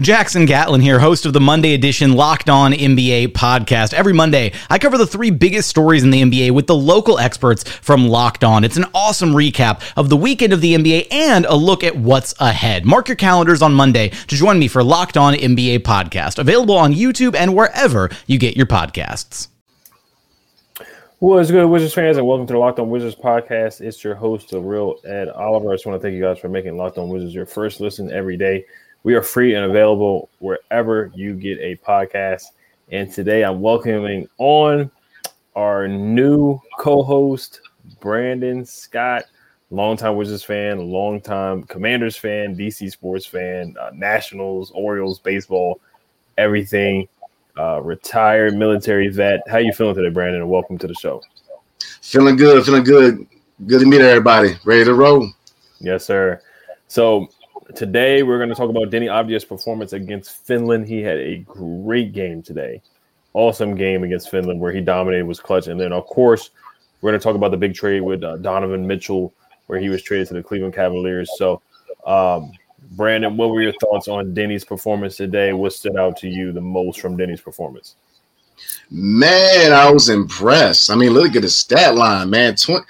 Jackson Gatlin here, host of the Monday edition Locked On NBA podcast. Every Monday, I cover the three biggest stories in the NBA with the local experts from Locked On. It's an awesome recap of the weekend of the NBA and a look at what's ahead. Mark your calendars on Monday to join me for Locked On NBA podcast, available on YouTube and wherever you get your podcasts. What's good, Wizards fans, and welcome to the Locked On Wizards podcast. It's your host, the real Ed Oliver. I just want to thank you guys for making Locked On Wizards your first listen every day. We are free and available wherever you get a podcast. And today I'm welcoming on our new co-host, Brandon Scott, longtime Wizards fan, longtime Commanders fan, DC sports fan, uh, Nationals, Orioles, baseball, everything. Uh, retired military vet. How you feeling today, Brandon? And welcome to the show. Feeling good, feeling good. Good to meet everybody. Ready to roll. Yes, sir. So today we're going to talk about Deni Avdija's performance against Finland. He had a great game today. Awesome game against Finland where he dominated, was clutch. And then, of course, we're going to talk about the big trade with uh, Donovan Mitchell where he was traded to the Cleveland Cavaliers. So, um, Brandon, what were your thoughts on Deni's performance today? What stood out to you the most from Deni's performance? Man, I was impressed. I mean, look at his stat line, man. 20,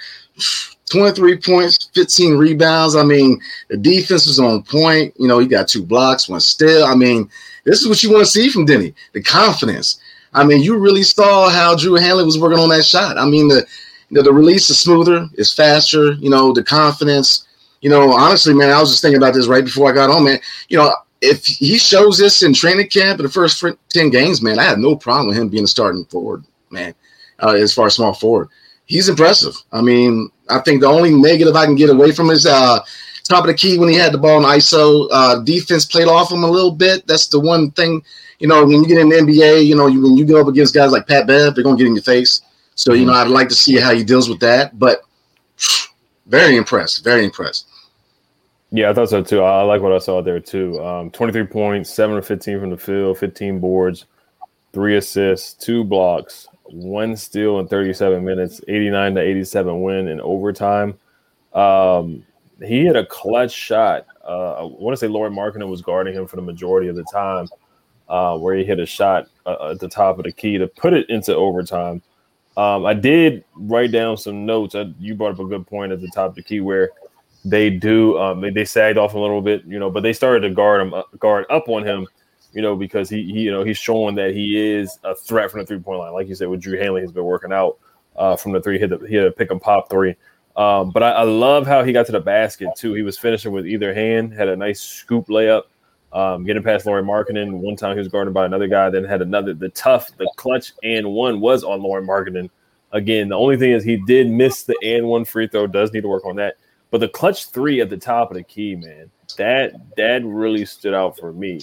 23 points, 15 rebounds. I mean, the defense was on point. You know, he got two blocks, one steal. I mean, this is what you want to see from Deni the confidence. I mean, you really saw how Drew Hanlen was working on that shot. I mean, the you know, the release is smoother, it's faster, you know, the confidence. You know, honestly, man, I was just thinking about this right before I got on, man. You know, if he shows this in training camp in the first 10 games, man, I have no problem with him being a starting forward, man, uh, as far as small forward. He's impressive. I mean, I think the only negative I can get away from is uh, top of the key when he had the ball in ISO. Uh, defense played off him a little bit. That's the one thing, you know, when you get in the NBA, you know, you, when you go up against guys like Pat Bev, they're going to get in your face. So, you know, I'd like to see how he deals with that. But very impressed. Very impressed. Yeah, I thought so too. I like what I saw there too. Um, 23 points, 7 of 15 from the field, 15 boards, three assists, two blocks, one steal in 37 minutes, 89 to 87 win in overtime. Um, he hit a clutch shot. Uh, I want to say Lauri Markkanen was guarding him for the majority of the time, uh, where he hit a shot uh, at the top of the key to put it into overtime. Um, I did write down some notes. I, you brought up a good point at the top of the key where they do um, they, they sagged off a little bit, you know, but they started to guard him uh, guard up on him you know, because he, he you know he's showing that he is a threat from the three point line. Like you said, with Drew Hanlen, he's been working out uh, from the three. Had, the, he had a pick and pop three. Um, but I, I, love how he got to the basket too. He was finishing with either hand, had a nice scoop layup, um, getting past Lauri Markkanen. One time he was guarded by another guy, then had another. The tough, the clutch, and one was on Lauri Markkanen. Again, the only thing is he did miss the and one free throw. Does need to work on that. But the clutch three at the top of the key, man, that that really stood out for me.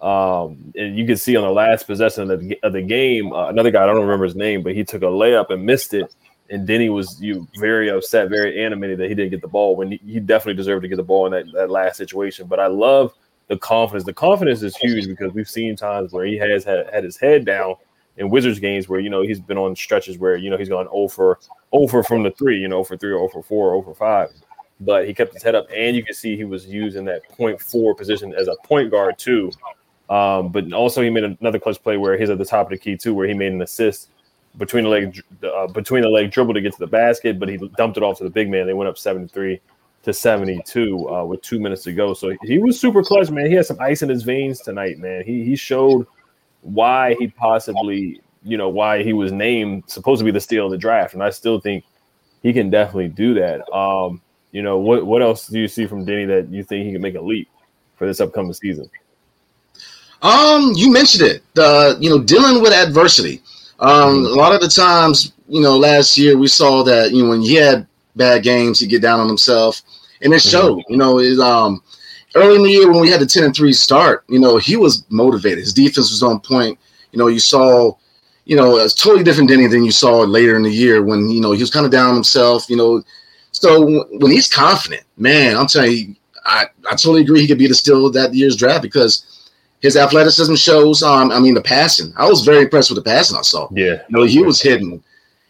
Um, and you can see on the last possession of the, of the game, uh, another guy I don't remember his name, but he took a layup and missed it. And Deni was you very upset, very animated that he didn't get the ball when he, he definitely deserved to get the ball in that, that last situation. But I love the confidence. The confidence is huge because we've seen times where he has had, had his head down in Wizards games where you know he's been on stretches where you know he's gone over over from the three, you know, for three or over four, over five. But he kept his head up, and you can see he was using that point four position as a point guard too, um, but also, he made another clutch play where he's at the top of the key too, where he made an assist between the leg uh, between the leg dribble to get to the basket, but he dumped it off to the big man. They went up seventy three to seventy two uh, with two minutes to go. So he was super clutch, man. He had some ice in his veins tonight, man. He he showed why he possibly you know why he was named supposed to be the steal of the draft, and I still think he can definitely do that. Um, you know what what else do you see from Deni that you think he can make a leap for this upcoming season? Um, you mentioned it. The you know dealing with adversity. Um, a lot of the times, you know, last year we saw that you know when he had bad games, he get down on himself, and it showed. Mm-hmm. You know, is um early in the year when we had the ten and three start, you know, he was motivated. His defense was on point. You know, you saw, you know, it's totally different Deni than you saw later in the year when you know he was kind of down on himself. You know, so when he's confident, man, I'm telling you, I I totally agree he could be the steal that year's draft because his athleticism shows. Um, I mean, the passing. I was very impressed with the passing I saw. Yeah, you know, he was hitting,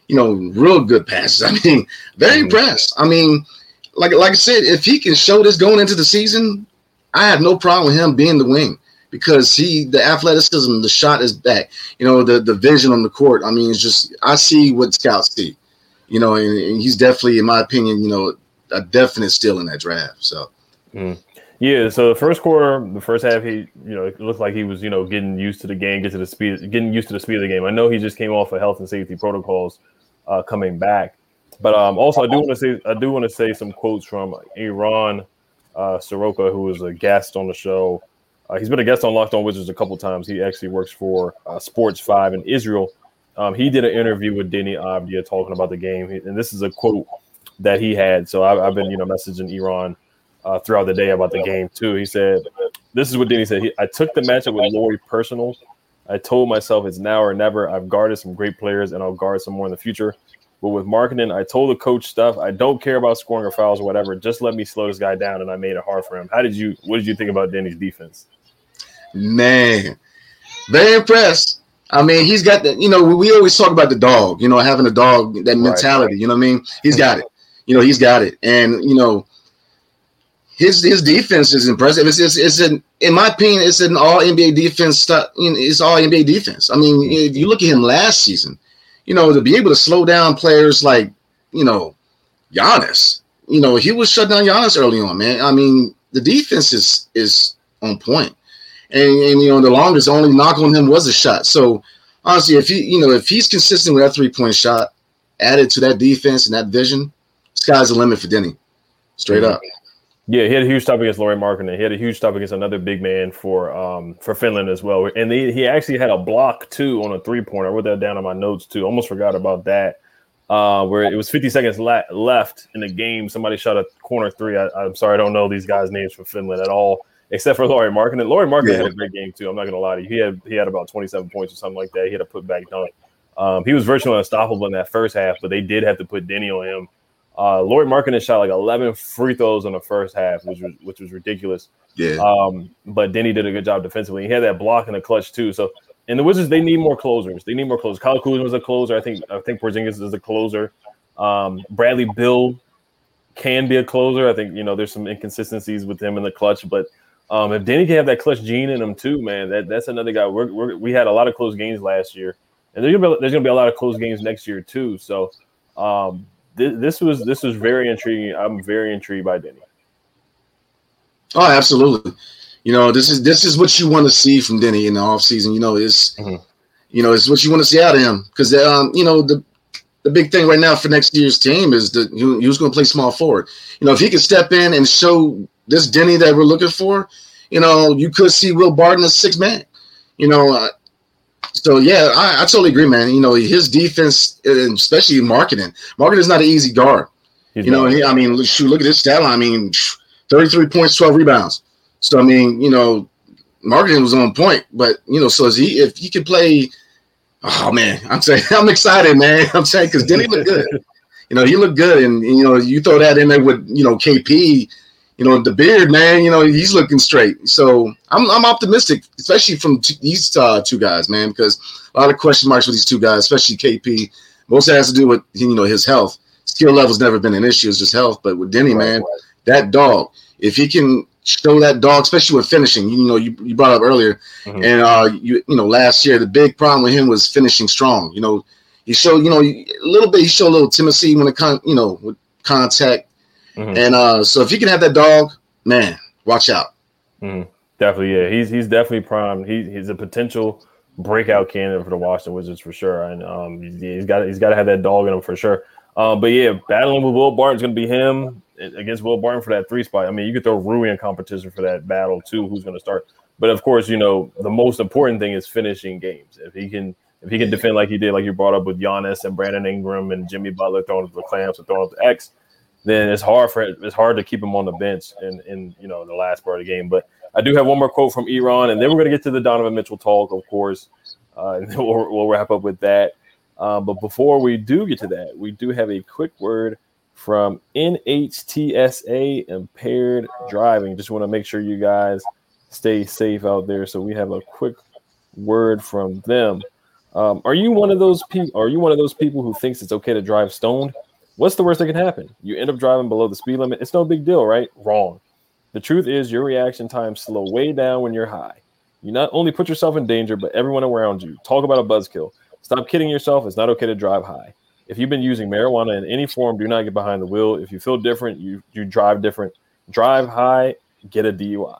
you know, real good passes. I mean, very mm-hmm. impressed. I mean, like like I said, if he can show this going into the season, I have no problem with him being the wing because he the athleticism, the shot is back. You know, the the vision on the court. I mean, it's just I see what scouts see. You know, and, and he's definitely, in my opinion, you know, a definite steal in that draft. So. Mm. Yeah, so the first quarter, the first half, he you know it looked like he was you know getting used to the game, get to the speed, getting used to the speed of the game. I know he just came off of health and safety protocols, uh, coming back, but um, also I do want to say I do want to say some quotes from Eran uh, Soroka, who was a guest on the show. Uh, he's been a guest on Locked On Wizards a couple times. He actually works for uh, Sports Five in Israel. Um, he did an interview with Deni Avdija talking about the game, and this is a quote that he had. So I, have been you know messaging Eran uh, throughout the day about the game too. He said, "This is what Deni said. He, I took the matchup with Lauri personal. I told myself it's now or never. I've guarded some great players, and I'll guard some more in the future. But with Markkanen, I told the coach stuff. I don't care about scoring or fouls or whatever. Just let me slow this guy down, and I made it hard for him. How did you? What did you think about Deni's defense? Man, very impressed. I mean, he's got the. You know, we always talk about the dog. You know, having a dog, that mentality. Right. You know what I mean? He's got it. You know, he's got it, and you know his his defense is impressive. It's, it's, it's an in my opinion, it's an all NBA defense. Stuff, you know, it's all NBA defense. I mean, if you look at him last season, you know, to be able to slow down players like you know Giannis, you know, he was shut down Giannis early on, man. I mean, the defense is is on point, and and you know, the longest only knock on him was a shot. So honestly, if he you know if he's consistent with that three point shot added to that defense and that vision, sky's the limit for Deni. Straight up. Yeah, he had a huge stop against Lauri Markkanen. He had a huge stop against another big man for um for Finland as well. And he, he actually had a block too on a three pointer. I wrote that down in my notes too. Almost forgot about that. Uh, where it was 50 seconds la- left in the game. Somebody shot a corner three. I, am sorry, I don't know these guys' names from Finland at all, except for Lauri Markkanen. Lauri Markkanen yeah. had a great game too. I'm not gonna lie to you. He had he had about 27 points or something like that. He had a putback dunk. Um, he was virtually unstoppable in that first half, but they did have to put Deni on him uh, Lauri Markkanen shot like 11 free throws in the first half, which was which was ridiculous. Yeah. Um, but Deni did a good job defensively. He had that block in the clutch too. So, and the Wizards they need more closers. They need more closers. Kyle Kuzma was a closer. I think I think Porzingis is a closer. Um, Bradley Beal can be a closer. I think you know there's some inconsistencies with him in the clutch, but um, if Deni can have that clutch gene in him too, man, that, that's another guy. We're, we're, we had a lot of close games last year, and there's gonna be there's gonna be a lot of close games next year too. So um, this, this was this was very intriguing. I'm very intrigued by Deni. Oh, absolutely. You know, this is this is what you want to see from Deni in the offseason. You know, it's mm-hmm. you know, it's what you want to see out of him because um, you know the the big thing right now for next year's team is that he, he was going to play small forward. You know, if he could step in and show this Deni that we're looking for, you know, you could see Will Barton as six man. You know, uh, so yeah, I, I, totally agree, man. You know, his defense, especially Markkanen, Markkanen is not an easy guard. He's you know, he, I mean, shoot, look at this stat line. I mean, 33 points, 12 rebounds. So I mean, you know, Markkanen was on point, but you know, so is he if he could play, oh man, I'm saying I'm excited, man. I'm saying because Deni looked good. You know, he looked good, and you know, you throw that in there with you know KP, you know, the beard, man. You know, he's looking straight. So I'm I'm optimistic, especially from t- these uh, two guys, man, because a lot of question marks with these two guys, especially KP. Most has to do with you know his health. Skill level's never been an issue; it's just health. But with Deni, man, that dog, if he can show that dog, especially with finishing. You know, you, you brought up earlier, mm-hmm. and uh, you you know, last year the big problem with him was finishing strong. You know, he showed you know a little bit. He showed a little timidity when it con you know with contact, mm-hmm. and uh, so if you can have that dog, man, watch out. Mm-hmm. Definitely, yeah, he's he's definitely prime. He, he's a potential breakout candidate for the Washington Wizards for sure, and um, he's got he's got to have that dog in him for sure. Um, but yeah, battling with Will Barton's going to be him against Will Barton for that three spot. I mean, you could throw Rui in competition for that battle too. Who's going to start? But of course, you know the most important thing is finishing games. If he can, if he can defend like he did, like you brought up with Giannis and Brandon Ingram and Jimmy Butler throwing up the clamps and throwing up the X, then it's hard for it's hard to keep him on the bench in in you know the last part of the game. But I do have one more quote from Eran, and then we're going to get to the Donovan Mitchell talk, of course, uh, and we'll, we'll wrap up with that. Uh, but before we do get to that, we do have a quick word from NHTSA Impaired Driving. Just want to make sure you guys stay safe out there. So we have a quick word from them. Um, are you one of those people? Are you one of those people who thinks it's okay to drive stoned? What's the worst that can happen? You end up driving below the speed limit. It's no big deal, right? Wrong. The truth is, your reaction times slow way down when you're high. You not only put yourself in danger, but everyone around you. Talk about a buzzkill. Stop kidding yourself. It's not okay to drive high. If you've been using marijuana in any form, do not get behind the wheel. If you feel different, you you drive different. Drive high, get a DUI.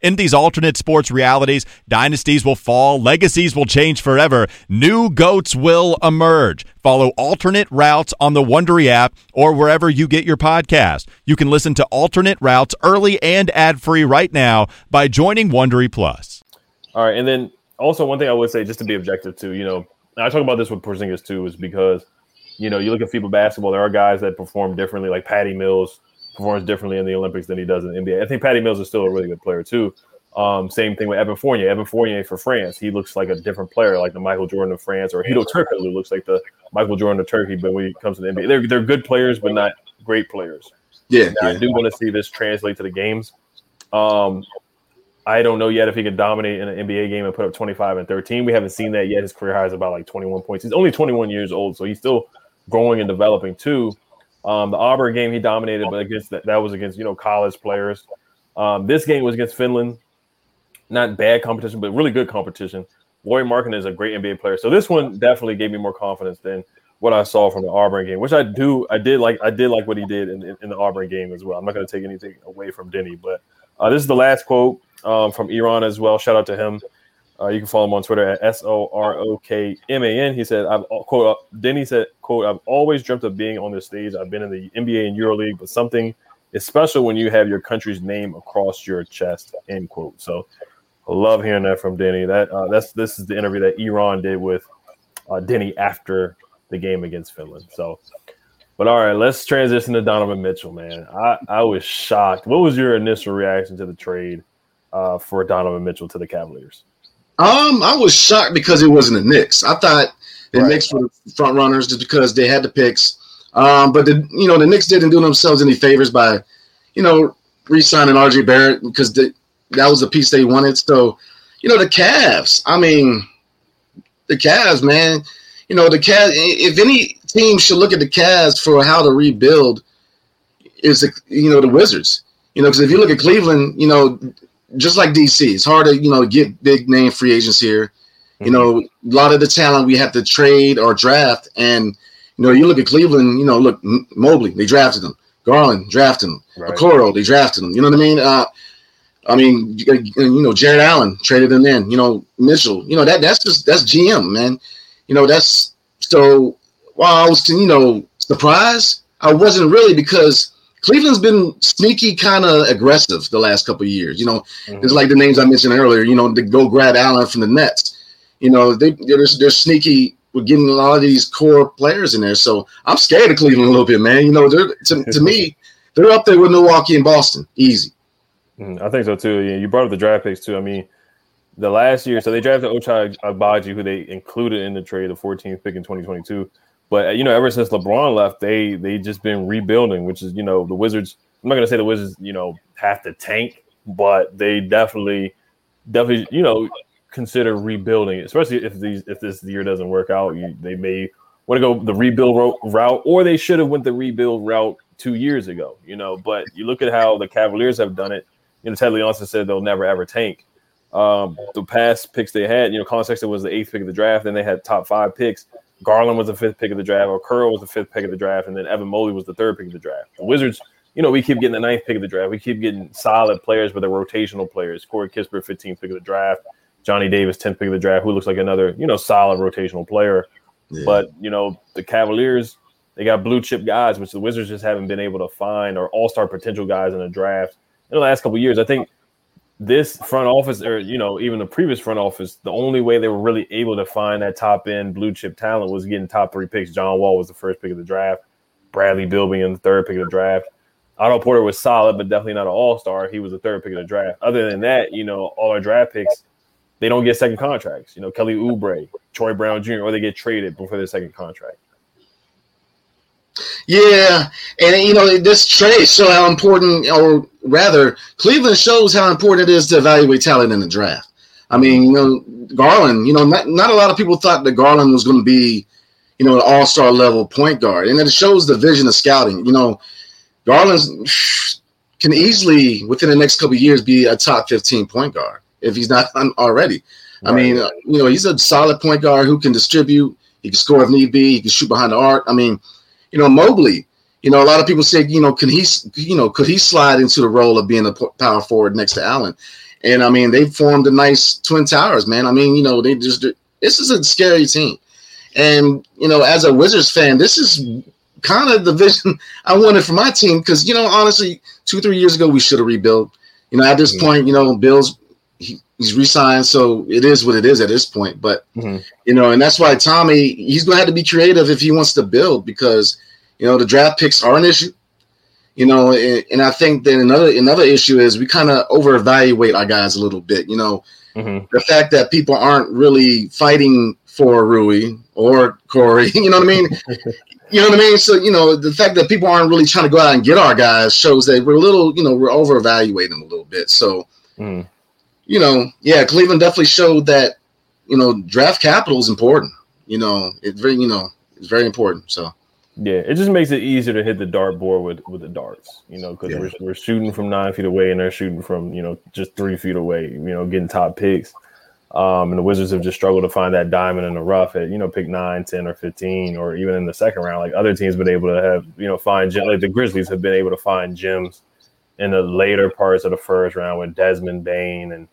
In these alternate sports realities, dynasties will fall, legacies will change forever, new goats will emerge. Follow alternate routes on the Wondery app or wherever you get your podcast. You can listen to alternate routes early and ad free right now by joining Wondery Plus. All right, and then also one thing I would say, just to be objective too, you know, I talk about this with Porzingis too, is because you know, you look at FIBA basketball, there are guys that perform differently, like Patty Mills performs differently in the Olympics than he does in the NBA. I think Patty Mills is still a really good player too. Um, same thing with Evan Fournier. Evan Fournier for France, he looks like a different player, like the Michael Jordan of France, or Hedo Turkoglu looks like the Michael Jordan of Turkey. But when it comes to the NBA, they're they're good players, but not great players. Yeah, yeah. I do want to see this translate to the games. Um, I don't know yet if he can dominate in an NBA game and put up 25 and 13. We haven't seen that yet. His career high is about like 21 points. He's only 21 years old, so he's still growing and developing too. Um, the Auburn game he dominated, but against that, that was against you know college players. Um, this game was against Finland, not bad competition, but really good competition. Lauri Markkanen is a great NBA player, so this one definitely gave me more confidence than what I saw from the Auburn game, which I do. I did like. I did like what he did in, in, in the Auburn game as well. I'm not going to take anything away from Deni, but uh, this is the last quote um, from Eran as well. Shout out to him. Uh, you can follow him on Twitter at S O R O K M A N. He said, "I've quote." Uh, then he said, "quote I've always dreamt of being on this stage. I've been in the NBA and EuroLeague, but something is special when you have your country's name across your chest." End quote. So, I love hearing that from Deni. That uh, that's this is the interview that Eran did with uh, Deni after the game against Finland. So, but all right, let's transition to Donovan Mitchell. Man, I I was shocked. What was your initial reaction to the trade uh, for Donovan Mitchell to the Cavaliers? Um, I was shocked because it wasn't the Knicks. I thought the right. Knicks were the front runners just because they had the picks. Um, but the you know the Knicks didn't do themselves any favors by, you know, re-signing RJ Barrett because the, that was the piece they wanted. So, you know, the Cavs. I mean, the Cavs, man. You know, the Cavs. If any team should look at the Cavs for how to rebuild, is the, you know the Wizards. You know, because if you look at Cleveland, you know, just like DC, it's hard to you know get big name free agents here. Mm-hmm. You know, a lot of the talent we have to trade or draft, and you know, you look at Cleveland. You know, look Mobley, they drafted him. Garland drafted him. Right. Okoro, they drafted him. You know what I mean? Uh, I mean, you know, Jarrett Allen traded him in. You know, Mitchell. You know that that's just that's GM, man. You know that's so. While I was, you know, surprised, I wasn't really because Cleveland's been sneaky, kind of aggressive the last couple years. You know, mm-hmm. it's like the names I mentioned earlier. You know, to go grab Allen from the Nets. You know, they they're, they're sneaky with getting a lot of these core players in there. So I'm scared of Cleveland a little bit, man. You know, they're to, to me, they're up there with Milwaukee and Boston, easy. Mm, I think so too. Yeah, you brought up the draft picks too. I mean, the last year, so they drafted Ochai Agbaji, who they included in the trade, the 14th pick in 2022. But uh, you know, ever since LeBron left, they they just been rebuilding, which is you know the Wizards. I'm not gonna say the Wizards, you know, have to tank, but they definitely, definitely, you know, consider rebuilding, especially if these if this year doesn't work out. You, they may want to go the rebuild route, or they should have went the rebuild route two years ago. You know, but you look at how the Cavaliers have done it. You know, Ted Leonsis said they'll never ever tank. Um, the past picks they had, you know, Collin Sexton was the eighth pick of the draft, then they had top five picks. Garland was the fifth pick of the draft, or Curl was the fifth pick of the draft, and then Evan Mobley was the third pick of the draft. The Wizards, you know, we keep getting the ninth pick of the draft. We keep getting solid players, but they're rotational players. Corey Kispert, 15th pick of the draft. Johnny Davis, 10th pick of the draft, who looks like another, you know, solid rotational player. Yeah. But, you know, the Cavaliers, they got blue chip guys, which the Wizards just haven't been able to find, or all star potential guys in the draft in the last couple years. I think this front office, or you know, even the previous front office, the only way they were really able to find that top end blue chip talent was getting top three picks. John Wall was the first pick of the draft, Bradley Beal being the third pick of the draft. Otto Porter was solid, but definitely not an all star. He was the third pick of the draft. Other than that, you know, all our draft picks, they don't get second contracts. You know, Kelly Oubre, Troy Brown Jr., or they get traded before their second contract. Yeah, and you know this trade show how important, or rather, Cleveland shows how important it is to evaluate talent in the draft. I mean, you know, Garland. You know, not, not a lot of people thought that Garland was going to be, you know, an All Star level point guard, and it shows the vision of scouting. You know, Garland can easily within the next couple years be a top fifteen point guard if he's not already. Right. I mean, uh, you know, he's a solid point guard who can distribute. He can score if need be. He can shoot behind the arc. I mean you know, Mobley. You know, a lot of people say, you know, can he, you know, could he slide into the role of being a power forward next to Allen? And I mean, they formed a nice twin towers, man. I mean, you know, they just this is a scary team. And you know, as a Wizards fan, this is kind of the vision I wanted for my team because you know, honestly, two three years ago we should have rebuilt. You know, at this mm-hmm. point, you know, Beal's he, he's resigned, so it is what it is at this point. But mm-hmm. you know, and that's why Tommy he's gonna have to be creative if he wants to build because you know the draft picks are an issue. You know, and, and I think that another another issue is we kind of over evaluate our guys a little bit. You know, mm-hmm. the fact that people aren't really fighting for Rui or Corey. You know what I mean? you know what I mean? So, you know, the fact that people aren't really trying to go out and get our guys shows that we're a little, you know, we're over evaluating them a little bit. So, mm you know, yeah, Cleveland definitely showed that, you know, draft capital is important. You know, it's very, you know, it's very important. So yeah, it just makes it easier to hit the dartboard with with the darts, you know, because yeah. we're, we're shooting from nine feet away and they're shooting from you know just three feet away, you know, getting top picks. Um, and the Wizards have just struggled to find that diamond in the rough at you know pick nine, 10, or fifteen, or even in the second round. Like other teams been able to have you know find like the Grizzlies have been able to find gems in the later parts of the first round with Desmond Bane and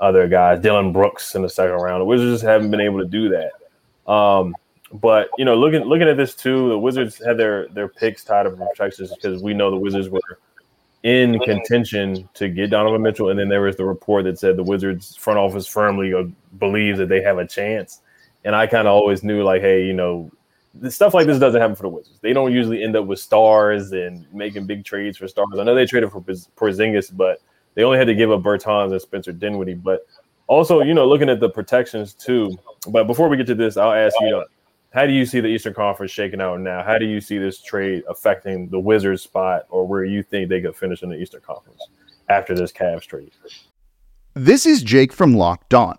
other guys, Dillon Brooks in the second round. The Wizards just haven't been able to do that. Um, but you know, looking looking at this too, the Wizards had their their picks tied up for Texas because we know the Wizards were in contention to get Donovan Mitchell, and then there was the report that said the Wizards front office firmly believes that they have a chance. And I kind of always knew, like, hey, you know, stuff like this doesn't happen for the Wizards. They don't usually end up with stars and making big trades for stars. I know they traded for Porzingis, but they only had to give up Bertans and Spencer Dinwiddie, but Also, you know, looking at the protections too. But before we get to this, I'll ask you, how do you see the Eastern Conference shaking out now? How do you see this trade affecting the Wizards spot or where you think they could finish in the Eastern Conference after this Cavs trade? This is Jake from Locked On.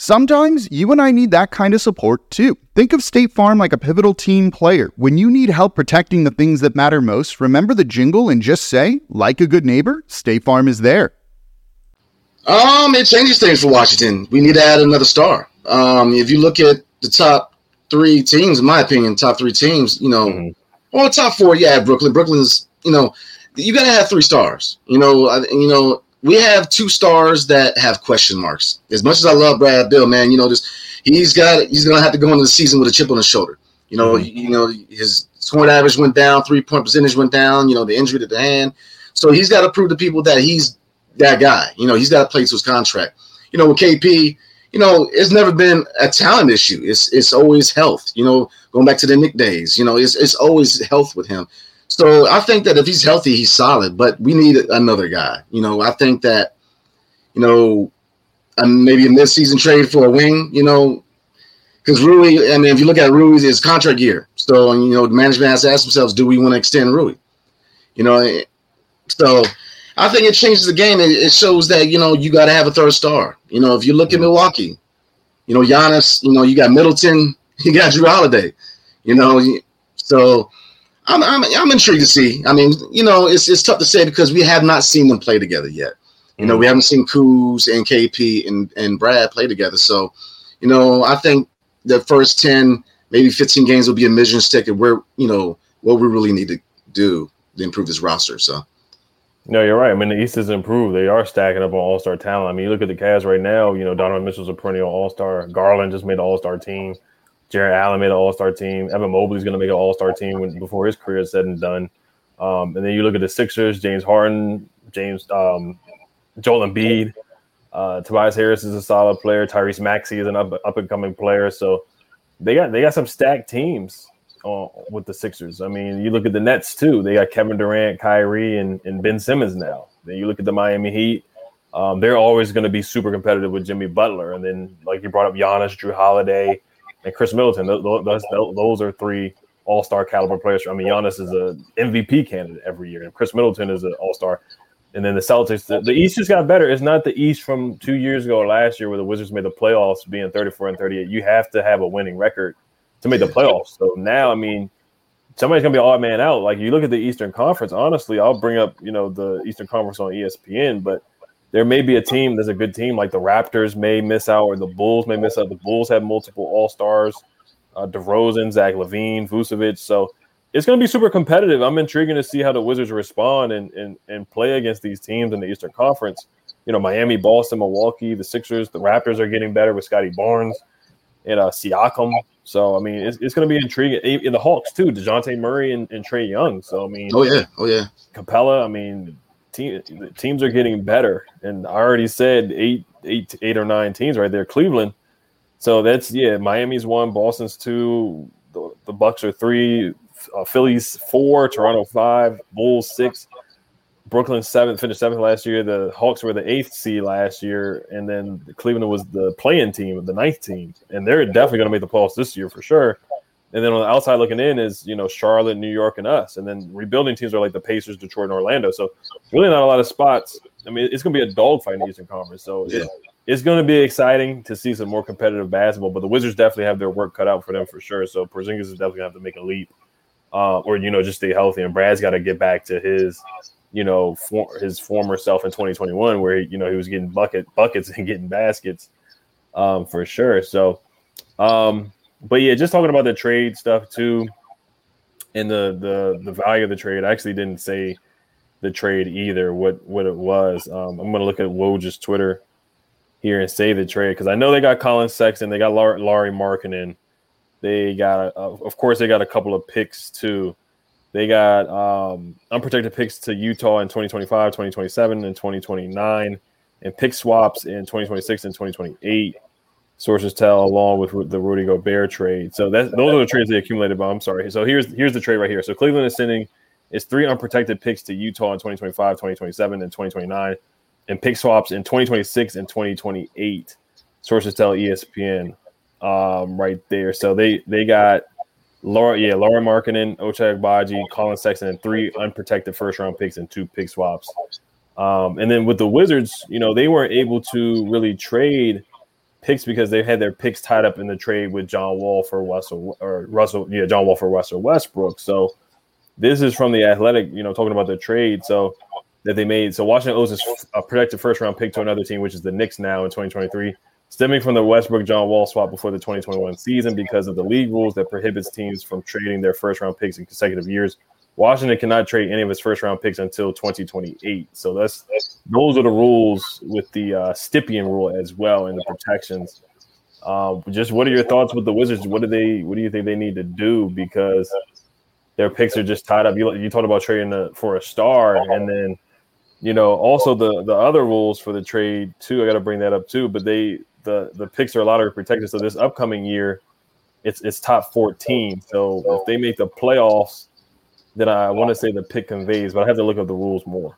Sometimes you and I need that kind of support too. Think of State Farm like a pivotal team player. When you need help protecting the things that matter most, remember the jingle and just say, like a good neighbor, State Farm is there. Um, it changes things for Washington. We need to add another star. Um, if you look at the top three teams, in my opinion, top three teams, you know, mm-hmm. well, top four, yeah, Brooklyn. Brooklyn's, you know, you got to have three stars. You know, you know, we have two stars that have question marks. As much as I love Brad Beal, man, you know, just he's got he's gonna have to go into the season with a chip on his shoulder. You know, mm-hmm. you know, his scoring average went down, three point percentage went down, you know, the injury to the hand. So he's got to prove to people that he's that guy. You know, he's got to play to his contract. You know, with KP, you know, it's never been a talent issue. It's it's always health. You know, going back to the Knick days, you know, it's it's always health with him. So I think that if he's healthy, he's solid. But we need another guy. You know, I think that, you know, um, maybe a mid-season trade for a wing. You know, because Rui. I mean, if you look at Rui's his contract year, so you know, the management has to ask themselves, do we want to extend Rui? You know, eh, so I think it changes the game. It, it shows that you know you got to have a third star. You know, if you look at Milwaukee, you know Giannis. You know, you got Middleton. You got Jrue Holiday. You know, so I'm, I'm, I'm intrigued to see. I mean, you know, it's it's tough to say because we have not seen them play together yet. You know, we mm. haven't seen Kuz and KP and, and Brad play together. So, you know, I think the first 10, maybe 15 games will be a measuring stick of where, you know, what we really need to do to improve this roster. So, no, you're right. I mean, the East has improved. They are stacking up on all star talent. I mean, you look at the Cavs right now, you know, Donovan Mitchell's a perennial all star. Garland just made the all star team. Jarrett Allen made an All Star team. Evan Mobley's going to make an All Star team when, before his career is said and done. Um, and then you look at the Sixers: James Harden, James um, Joel Embiid, uh, Tobias Harris is a solid player. Tyrese Maxey is an up up and coming player. So they got they got some stacked teams uh, with the Sixers. I mean, you look at the Nets too. They got Kevin Durant, Kyrie, and, and Ben Simmons now. Then you look at the Miami Heat. Um, they're always going to be super competitive with Jimmy Butler. And then, like you brought up, Giannis, Jrue Holiday and Khris Middleton. Those, those are three All Star caliber players. I mean, Giannis is a MVP candidate every year, and Khris Middleton is an All Star. And then the Celtics, the, the, East just got better. It's not the East from two years ago or last year where the Wizards made the playoffs being 34 and 38. You have to have a winning record to make the playoffs. So now, I mean, somebody's gonna be odd man out. Like you look at the Eastern Conference, honestly, I'll bring up, you know, the Eastern Conference on ESPN, but there may be a team that's a good team, like the Raptors may miss out, or the Bulls may miss out. The Bulls have multiple All Stars, uh, DeRozan, Zach LaVine, Vucevic. So it's going to be super competitive. I'm intrigued to see how the Wizards respond and, and and play against these teams in the Eastern Conference. You know, Miami, Boston, Milwaukee, the Sixers, the Raptors are getting better with Scottie Barnes and uh, Siakam. So I mean, it's, it's going to be intriguing. In the Hawks too, Dejounte Murray and, and Trae Young. So I mean, oh yeah, oh yeah, Capela. I mean, team, teams are getting better, and I already said eight, eight, eight or nine teams right there. Cleveland, so that's yeah. Miami's one, Boston's two, the, the Bucks are three, uh, Phillies four, Toronto five, Bulls six, Brooklyn seventh, finished seventh last year. The Hawks were the eighth seed last year, and then Cleveland was the playing team, the ninth team, and they're definitely going to make the playoffs this year for sure. And then on the outside looking in is, you know, Charlotte, New York, and us. And then rebuilding teams are like the Pacers, Detroit, and Orlando. So really not a lot of spots. I mean, it's going to be a dogfight in the Eastern Conference. So yeah. it's, it's going to be exciting to see some more competitive basketball. But the Wizards definitely have their work cut out for them for sure. So Porzingis is definitely going to have to make a leap, uh, or you know, just stay healthy. And Brad's got to get back to his you know, for his former self in 2021, where you know he was getting bucket buckets and getting baskets, um, for sure. So, um, but yeah, just talking about the trade stuff too, and the the the value of the trade. I actually didn't say the trade either. What what it was. Um, I'm gonna look at Woj's Twitter here and say the trade because I know they got Collin Sexton, they got Lauri Markkanen, they got uh, of course they got a couple of picks too. They got um, unprotected picks to Utah in 2025, 2027, and 2029, and pick swaps in 2026 and 2028. Sources tell, along with the Rudy Gobert trade. So that those are the trades they accumulated. But I'm sorry. So here's here's the trade right here. So Cleveland is sending is three unprotected picks to Utah in 2025, 2027, and 2029, and pick swaps in 2026 and 2028. Sources tell ESPN um, right there. So they they got Lauri, yeah, Lauri Markkanen, Ochai Agbaji, Collin Sexton, and three unprotected first round picks and two pick swaps. Um, and then with the Wizards, you know, they weren't able to really trade picks because they had their picks tied up in the trade with John Wall for Russell or Russell, yeah, John Wall for Russell Westbrook. So this is from the Athletic, you know, talking about the trade. So that they made. So Washington owes a protected first round pick to another team, which is the Knicks now in 2023 stemming from the Westbrook John Wall swap before the 2021 season because of the league rules that prohibits teams from trading their first round picks in consecutive years. Washington cannot trade any of its first round picks until 2028. So that's, that's those are the rules with the uh, Stepien rule as well and the protections. Um, just what are your thoughts with the Wizards? What do they? What do you think they need to do because their picks are just tied up? You you talked about trading for a star, and then you know also the the other rules for the trade too. I got to bring that up too. But they the the picks are a lot of protected. So this upcoming year, it's it's top 14. So if they make the playoffs, then I want to say the pick conveys, but I have to look up the rules more.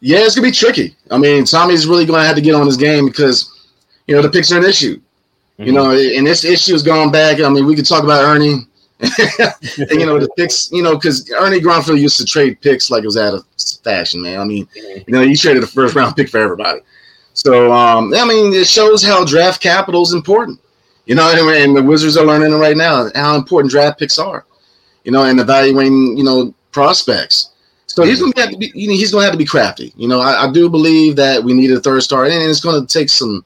Yeah, it's gonna be tricky. I mean, Tommy's really gonna have to get on his game because you know the picks are an issue. Mm-hmm. You know, and this issue is going back. I mean, we could talk about Ernie. and, you know the picks, you know, because Ernie Grunfeld used to trade picks like it was out of fashion, man. I mean, you know, he traded a first round pick for everybody. So um, I mean, it shows how draft capital is important. You know, and, and the Wizards are learning it right now how important draft picks are. You know, and evaluating you know prospects. So he's gonna have to be. You know, he's gonna have to be crafty. You know, I, I do believe that we need a third star, and it's gonna take some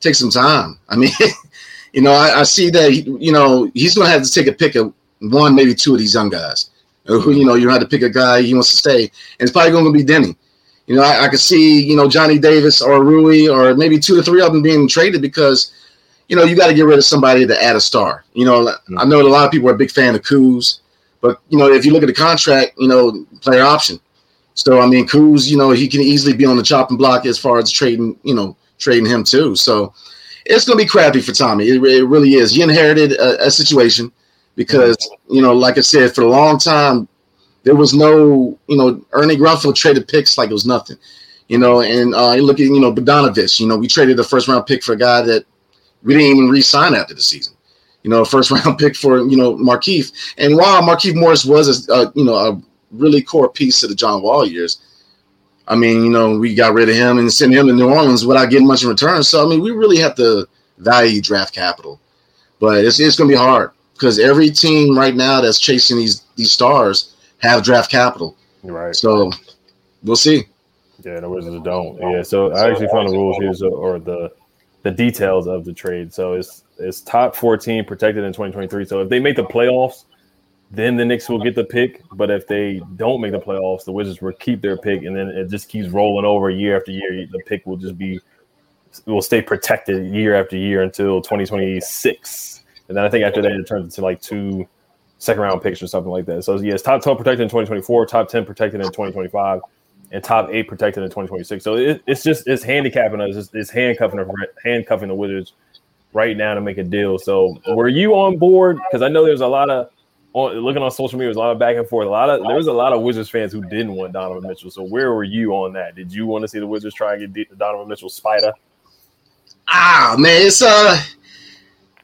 take some time. I mean, you know, I, I see that. He, you know, he's gonna have to take a pick of one, maybe two of these young guys. Who you know, you have to pick a guy he wants to stay, and it's probably gonna be Deni. You know, I, I could see, you know, Johnny Davis or Rui or maybe two or three of them being traded because, you know, you got to get rid of somebody to add a star. You know, mm-hmm. I know a lot of people are a big fan of Kuz, but, you know, if you look at the contract, you know, player option. So, I mean, Kuz, you know, he can easily be on the chopping block as far as trading, you know, trading him too. So it's to be crappy for Tommy. It, it really is. He inherited a, a situation because, you know, like I said, for a long time, there was no, you know, Ernie Grunfeld traded picks like it was nothing, you know. And uh, look at, you know, Bogdanovich. You know, we traded a first round pick for a guy that we didn't even re-sign after the season. You know, a first round pick for you know Markieff. And while Markieff Morris was, a, a, you know, a really core piece of the John Wall years, I mean, you know, we got rid of him and sent him to New Orleans without getting much in return. So I mean, we really have to value draft capital, but it's it's going to be hard because every team right now that's chasing these these stars have draft capital. Right. So we'll see. Yeah, the Wizards don't. Yeah. So I actually found the rules here, so, or the the details of the trade. So it's it's top 14 protected in 2023. So if they make the playoffs, then the Knicks will get the pick. But if they don't make the playoffs, the Wizards will keep their pick, and then it just keeps rolling over year after year. The pick will just be will stay protected year after year until 2026. And then I think after that it turns into like two second round picks or something like that. So yes, top 12 protected in 2024, top 10 protected in 2025, and top eight protected in 2026. So it, it's just it's handicapping us. It's, it's handcuffing handcuffing the Wizards right now to make a deal. So were you on board? Because I know there's a lot of on, looking on social media, there's a lot of back and forth. A lot of there was a lot of Wizards fans who didn't want Donovan Mitchell. So where were you on that? Did you want to see the Wizards try and get Donovan Mitchell spider? Ah man, it's a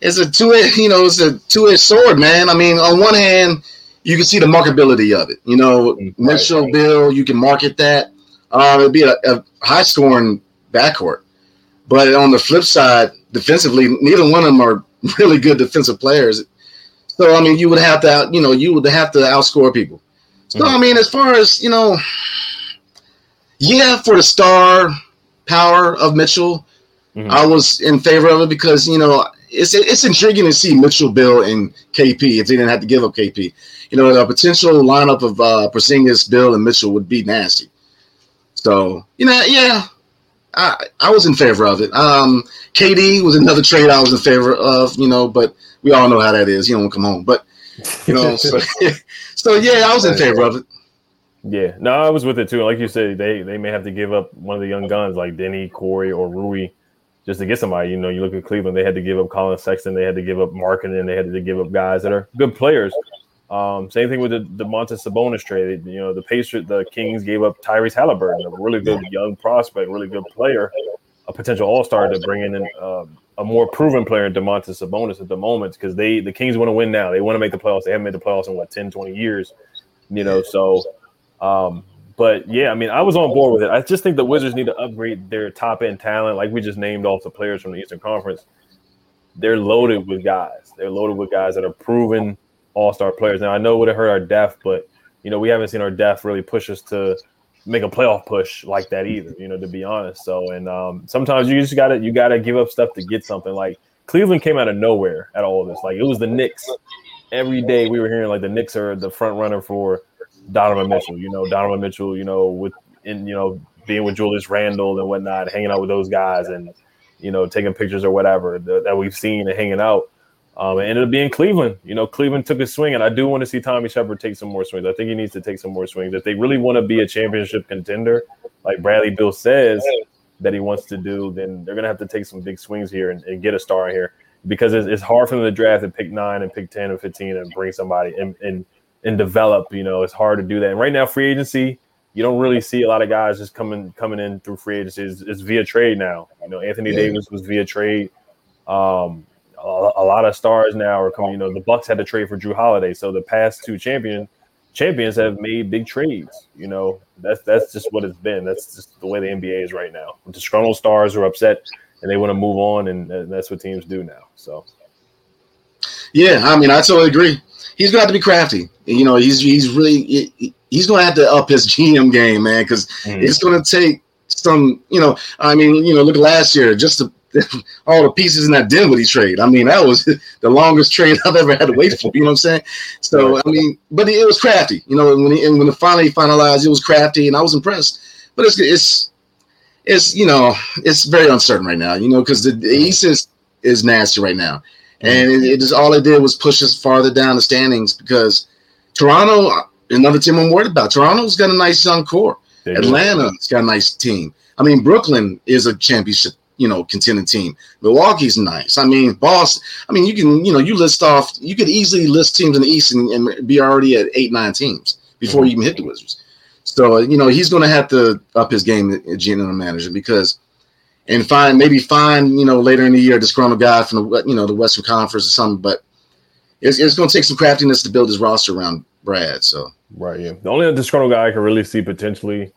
it's a two you know it's a two edged sword, man. I mean, on one hand, you can see the marketability of it. You know, right, Mitchell right. Beal, you can market that. Uh, it'd be a, a high scoring backcourt. But on the flip side, defensively, neither one of them are really good defensive players. So I mean, you would have to, you know, you would have to outscore people. So I mean, as far as you know, yeah, for the star power of Mitchell, mm-hmm. I was in favor of it because you know it's it's intriguing to see Mitchell, Beal, and KP if they didn't have to give up KP. You know, the potential lineup of uh, Porzingis, Beal, and Mitchell would be nasty. So you know, yeah, I I was in favor of it. Um, KD was another trade I was in favor of. You know, but we all know how that is. You don't come home, but you know, so, so yeah, I was in favor of it. Yeah, no, I was with it too. Like you said, they they may have to give up one of the young guns like Deni, Corey, or Rui just to get somebody. You know, you look at Cleveland; they had to give up Collin Sexton, they had to give up Markkanen, they had to give up guys that are good players. Um, same thing with the Domantas Sabonis trade. You know, the Pacers, the Kings gave up Tyrese Halliburton, a really good young prospect, really good player, a potential All Star to bring in uh, a more proven player in Domantas Sabonis at the moment because they the Kings want to win now. They want to make the playoffs. They haven't made the playoffs in what 10, 20 years. You know, so um, but yeah, I mean, I was on board with it. I just think the Wizards need to upgrade their top end talent, like we just named off the players from the Eastern Conference. They're loaded with guys. They're loaded with guys that are proven all star players. Now I know it would have hurt our depth, but you know we haven't seen our depth really push us to make a playoff push like that either. You know, to be honest. So and um, sometimes you just gotta you gotta give up stuff to get something. Like Cleveland came out of nowhere at all of this. Like it was the Knicks. Every day we were hearing like the Knicks are the front runner for Donovan Mitchell. You know, Donovan Mitchell. You know, with in you know being with Julius Randle and whatnot, hanging out with those guys, and you know taking pictures or whatever that, that we've seen and hanging out. Um, it ended up being Cleveland. You know, Cleveland took a swing, and I do want to see Tommy Sheppard take some more swings. I think he needs to take some more swings. If they really want to be a championship contender, like Bradley Beal says that he wants to do, then they're to have to take some big swings here and, and get a star here because it's, it's, hard for them to draft and pick nine and pick 10 and 15 and bring somebody and, and – and develop. You know, it's hard to do that. And right now, free agency, you don't really see a lot of guys just coming coming in through free agency. It's, it's via trade now. You know, Anthony yeah. Davis was via trade. Um, a, a, lot of stars now are coming. You know, the Bucks had to trade for Jrue Holiday, so the past two champion champions have made big trades. You know, that's that's just what it's been. That's just the way the NBA is right now. The disgruntled stars are upset and they want to move on, and that's what teams do now. So. Yeah, I mean, I totally agree he's gonna have to be crafty. You know, he's he's really he's gonna have to up his GM game, man, because mm. it's gonna take some. You know, I mean, you know, look last year, just to, all the pieces in that Dinwiddie trade. I mean, that was the longest trade I've ever had to wait for. You know what I'm saying? So I mean, but it was crafty. You know, when he, and when it finally finalized, it was crafty, and I was impressed. But it's it's it's you know it's very uncertain right now. You know, because the, the East is is nasty right now and it, it, just all it did was push us farther down the standings because Toronto, another team I'm worried about. Toronto's got a nice young core. Atlanta's got a nice team. I mean, Brooklyn is a championship, you know, contending team. Milwaukee's nice. I mean, Boston. I mean, you can, you know, you list off. You could easily list teams in the East and, and be already at eight, nine teams before mm-hmm. you even hit the Wizards. So, you know, he's going to have to up his game, the general manager, because and find maybe find you know later in the year a disgruntled guy from the you know the Western Conference or something. But it's, it's going to take some craftiness to build his roster around Brad. So right, yeah. The only disgruntled guy I can really see potentially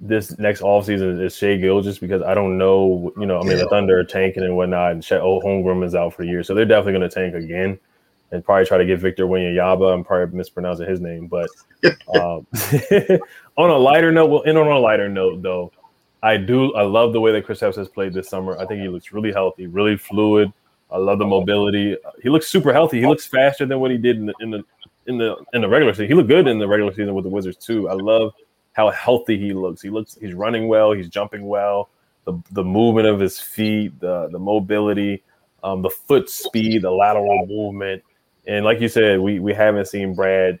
this next offseason is Shai Gilgeous because I don't know, you know, I mean yeah. the Thunder are tanking and whatnot, and Chet Holmgren is out for the year, so they're definitely going to tank again and probably try to get Victor Wembanyama. I'm probably mispronouncing his name, but um, on a lighter note, we'll end on a lighter note though, I do. I love the way that Kristaps has played this summer. I think he looks really healthy, really fluid. I love the mobility. He looks super healthy. He looks faster than what he did in the in the in the in the regular season. He looked good in the regular season with the Wizards too. I love how healthy he looks. He looks. He's running well. He's jumping well. The the movement of his feet, the the mobility, um, the foot speed, the lateral movement, and like you said, we we haven't seen Brad,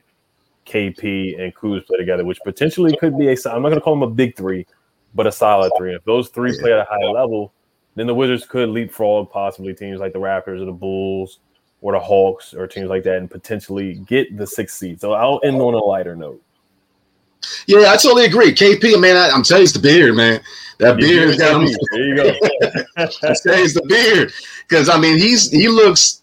KP, and Kuz play together, which potentially could be a. I'm not going to call him a big three but a solid three. If those three play at a high level, then the Wizards could leapfrog possibly teams like the Raptors or the Bulls or the Hawks or teams like that and potentially get the sixth seed. So I'll end on a lighter note. Yeah, I totally agree. KP, man, I, am telling you, it's the beard, man. That beard is got him. There you go. I say it's the beard because I mean he's he looks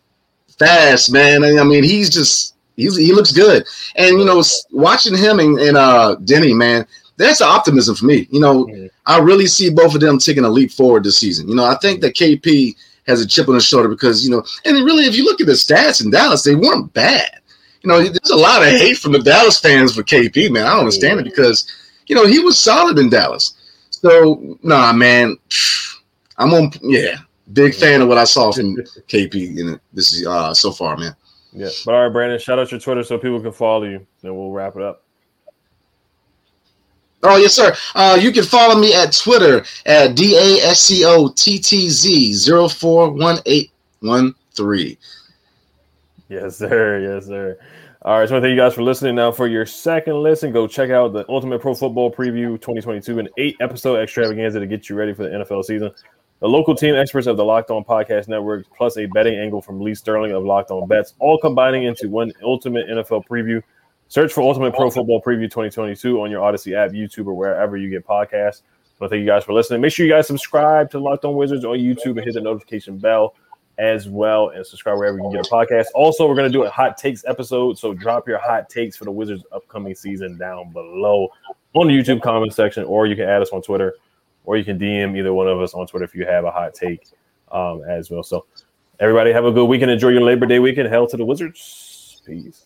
fast, man. I mean he's just he's he looks good, and you know watching him and, and uh Deni, man, that's optimism for me. You know, mm-hmm. I really see both of them taking a leap forward this season. You know, I think that KP has a chip on his shoulder because, you know, and really, if you look at the stats in Dallas, they weren't bad. You know, there's a lot of hate from the Dallas fans for KP, man. I don't understand it because, you know, he was solid in Dallas. So, nah, man, I'm on, yeah, big fan of what I saw from KP in this is uh, so far, man. Yeah. But all right, Brandon, shout out your Twitter so people can follow you. and we'll wrap it up. Oh yes, sir. Uh, you can follow me at Twitter at d a s c o t t z zero four one eight one three. Yes, sir. Yes, sir. All right, so thank you guys for listening. Now, for your second listen, go check out the Ultimate Pro Football Preview 2022, an eight episode extravaganza to get you ready for the NFL season. The local team experts of the Locked On Podcast Network, plus a betting angle from Lee Sterling of Locked On Bets, all combining into one ultimate NFL preview. Search for Ultimate Pro Football Preview 2022 on your Odyssey app, YouTube, or wherever you get podcasts. So thank you guys for listening. Make sure you guys subscribe to Locked On Wizards on YouTube and hit the notification bell as well, and subscribe wherever you get a podcast. Also, we're going to do a hot takes episode, so drop your hot takes for the Wizards' upcoming season down below on the YouTube comment section, or you can add us on Twitter, or you can DM either one of us on Twitter if you have a hot take um, as well. So, everybody have a good weekend. Enjoy your Labor Day weekend. Hell to the Wizards. Peace.